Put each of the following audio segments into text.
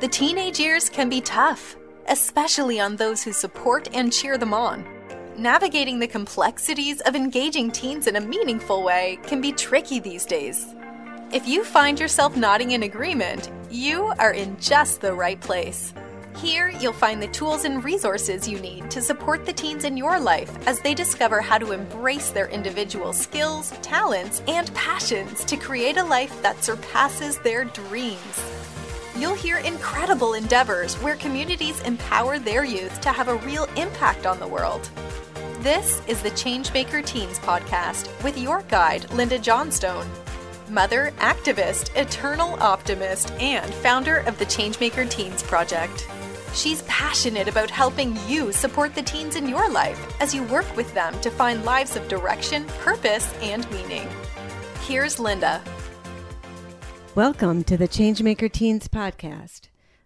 The teenage years can be tough, especially on those who support and cheer them on. Navigating the complexities of engaging teens in a meaningful way can be tricky these days. If you find yourself nodding in agreement, you are in just the right place. Here, you'll find the tools and resources you need to support the teens in your life as they discover how to embrace their individual skills, talents, and passions to create a life that surpasses their dreams. You'll hear incredible endeavors where communities empower their youth to have a real impact on the world. This is the Changemaker Teens podcast with your guide, Linda Johnstone, mother, activist, eternal optimist, and founder of the Changemaker Teens Project. She's passionate about helping you support the teens in your life as you work with them to find lives of direction, purpose, and meaning. Here's Linda. Welcome to the Changemaker Teens podcast.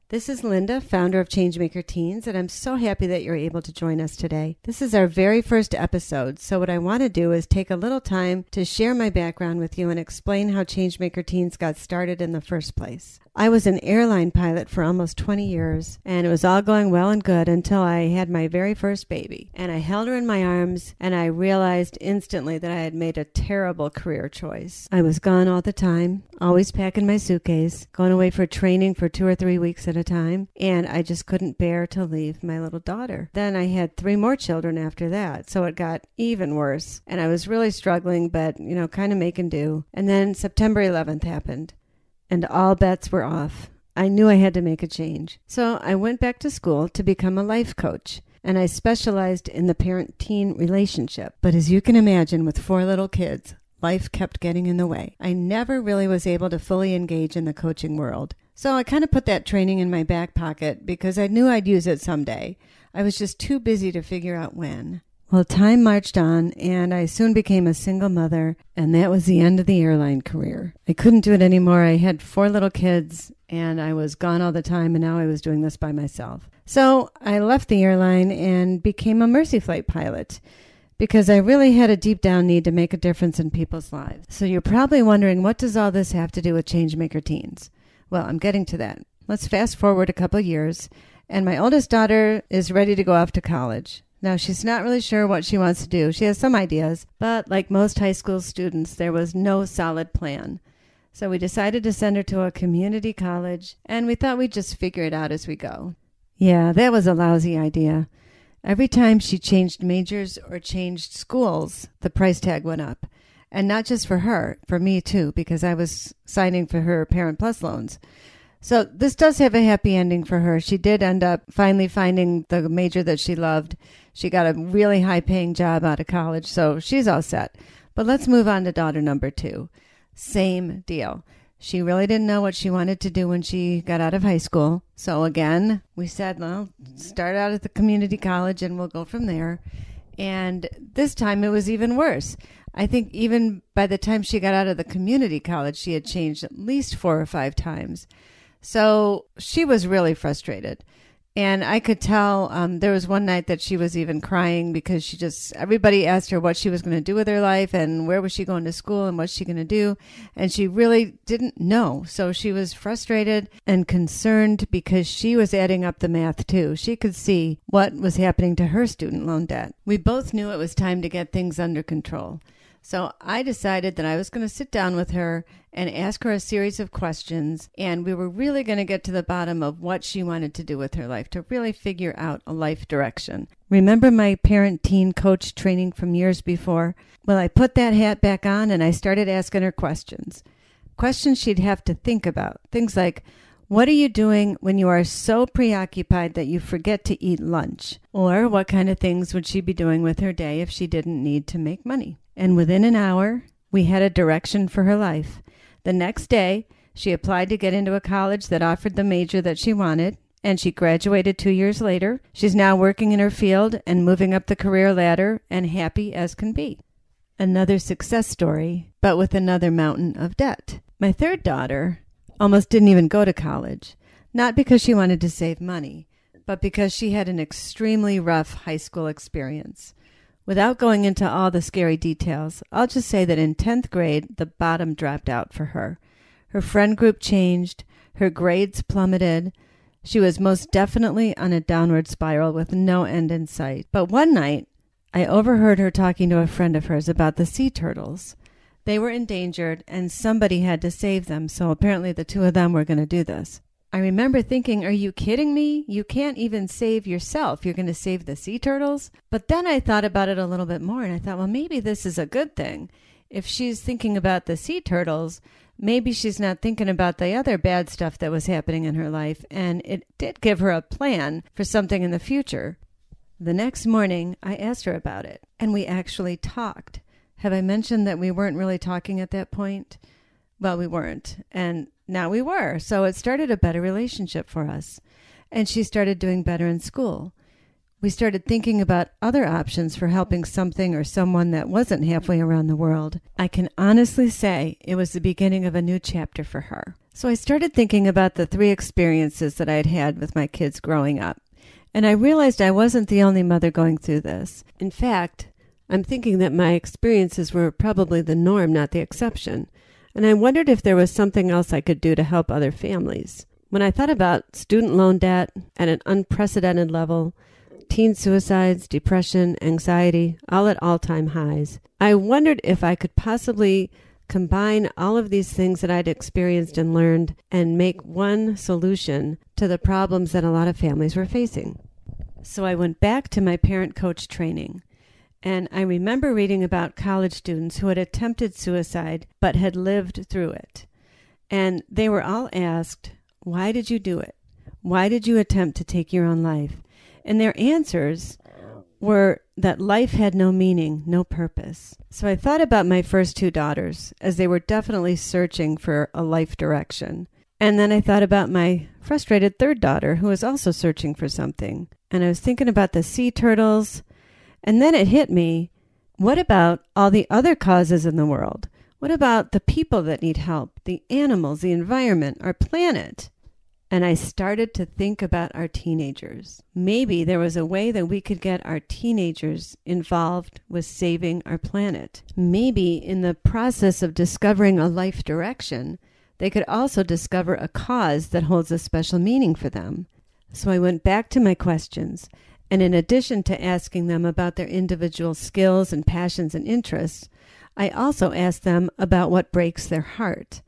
This is Linda, founder of Changemaker Teens, and I'm so happy that you're able to join us today. This is our very first episode, so what I want to do is take a little time to share my background with you and explain how Changemaker Teens got started in the first place. I was an airline pilot for almost 20 years, and it was all going well and good until I had my very first baby. And I held her in my arms, and I realized instantly that I had made a terrible career choice. I was gone all the time, always packing my suitcase, going away for training for two or three weeks at a time, and I just couldn't bear to leave my little daughter. Then I had three more children after that, so it got even worse. And I was really struggling, but, you know, kind of making do. And then September 11th happened and all bets were off. I knew I had to make a change. So I went back to school to become a life coach, and I specialized in the parent teen relationship. But as you can imagine, with four little kids, life kept getting in the way. I never really was able to fully engage in the coaching world. So I kind of put that training in my back pocket because I knew I'd use it someday. I was just too busy to figure out when. Well, time marched on, and I soon became a single mother, and that was the end of the airline career. I couldn't do it anymore. I had four little kids, and I was gone all the time, and now I was doing this by myself. So I left the airline and became a Mercy Flight pilot because I really had a deep down need to make a difference in people's lives. So you're probably wondering, what does all this have to do with Changemaker Teens? Well, I'm getting to that. Let's fast forward a couple years, and my oldest daughter is ready to go off to college. Now, she's not really sure what she wants to do. She has some ideas, but like most high school students, there was no solid plan. So we decided to send her to a community college, and we thought we'd just figure it out as we go. Yeah, that was a lousy idea. Every time she changed majors or changed schools, the price tag went up. And not just for her, for me too, because I was signing for her Parent Plus loans. So this does have a happy ending for her. She did end up finally finding the major that she loved. She got a really high paying job out of college, so she's all set. But let's move on to daughter number two. Same deal. She really didn't know what she wanted to do when she got out of high school. So again, we said, well, start out at the community college and we'll go from there. And this time it was even worse. I think even by the time she got out of the community college, she had changed at least four or five times. So she was really frustrated. And I could tell um, there was one night that she was even crying because she just, everybody asked her what she was going to do with her life and where was she going to school and what's she going to do. And she really didn't know. So she was frustrated and concerned because she was adding up the math too. She could see what was happening to her student loan debt. We both knew it was time to get things under control. So I decided that I was going to sit down with her and ask her a series of questions. And we were really going to get to the bottom of what she wanted to do with her life to really figure out a life direction. Remember my parent teen coach training from years before? Well, I put that hat back on and I started asking her questions. Questions she'd have to think about. Things like, what are you doing when you are so preoccupied that you forget to eat lunch? Or what kind of things would she be doing with her day if she didn't need to make money? And within an hour, we had a direction for her life. The next day, she applied to get into a college that offered the major that she wanted, and she graduated two years later. She's now working in her field and moving up the career ladder and happy as can be. Another success story, but with another mountain of debt. My third daughter almost didn't even go to college, not because she wanted to save money, but because she had an extremely rough high school experience. Without going into all the scary details, I'll just say that in 10th grade, the bottom dropped out for her. Her friend group changed, her grades plummeted, She was most definitely on a downward spiral with no end in sight. But one night, I overheard her talking to a friend of hers about the sea turtles. They were endangered, and somebody had to save them, so apparently the two of them were going to do this. I remember thinking, Are you kidding me? You can't even save yourself. You're going to save the sea turtles? But then I thought about it a little bit more, and I thought, Well, maybe this is a good thing. If she's thinking about the sea turtles, maybe she's not thinking about the other bad stuff that was happening in her life, and it did give her a plan for something in the future. The next morning, I asked her about it, and we actually talked. Have I mentioned that we weren't really talking at that point? Well, we weren't, and now we were. So it started a better relationship for us. And she started doing better in school. We started thinking about other options for helping something or someone that wasn't halfway around the world. I can honestly say it was the beginning of a new chapter for her. So I started thinking about the three experiences that I had had with my kids growing up. And I realized I wasn't the only mother going through this. In fact, I'm thinking that my experiences were probably the norm, not the exception. And I wondered if there was something else I could do to help other families. When I thought about student loan debt at an unprecedented level, teen suicides, depression, anxiety, all at all time highs, I wondered if I could possibly combine all of these things that I'd experienced and learned and make one solution to the problems that a lot of families were facing. So I went back to my parent coach training. And I remember reading about college students who had attempted suicide but had lived through it. And they were all asked, Why did you do it? Why did you attempt to take your own life? And their answers were that life had no meaning, no purpose. So I thought about my first two daughters as they were definitely searching for a life direction. And then I thought about my frustrated third daughter who was also searching for something. And I was thinking about the sea turtles. And then it hit me what about all the other causes in the world? What about the people that need help, the animals, the environment, our planet? and I started to think about our teenagers. Maybe there was a way that we could get our teenagers involved with saving our planet. Maybe in the process of discovering a life direction, they could also discover a cause that holds a special meaning for them. So I went back to my questions, and in addition to asking them about their individual skills and passions and interests, I also asked them about what breaks their heart.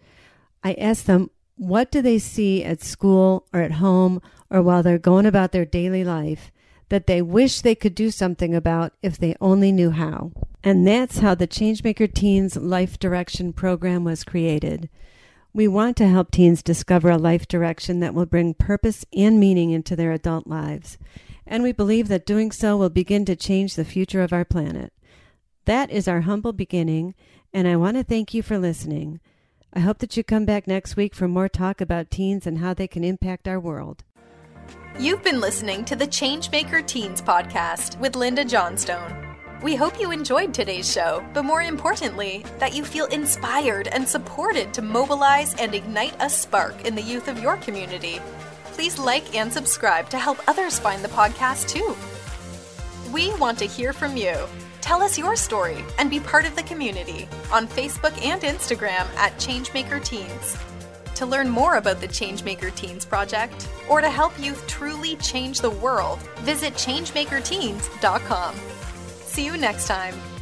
I asked them what do they see at school or at home or while they're going about their daily life that they wish they could do something about if they only knew how? And that's how the Changemaker Teens Life Direction program was created. We want to help teens discover a life direction that will bring purpose and meaning into their adult lives. And we believe that doing so will begin to change the future of our planet. That is our humble beginning, and I want to thank you for listening. I hope that you come back next week for more talk about teens and how they can impact our world. You've been listening to the Changemaker Teens podcast with Linda Johnstone. We hope you enjoyed today's show, but more importantly, that you feel inspired and supported to mobilize and ignite a spark in the youth of your community. Please like and subscribe to help others find the podcast too. We want to hear from you. Tell us your story and be part of the community on Facebook and Instagram at Changemaker Teens. To learn more about the Changemaker Teens project or to help youth truly change the world, visit changemakerteens.com. See you next time.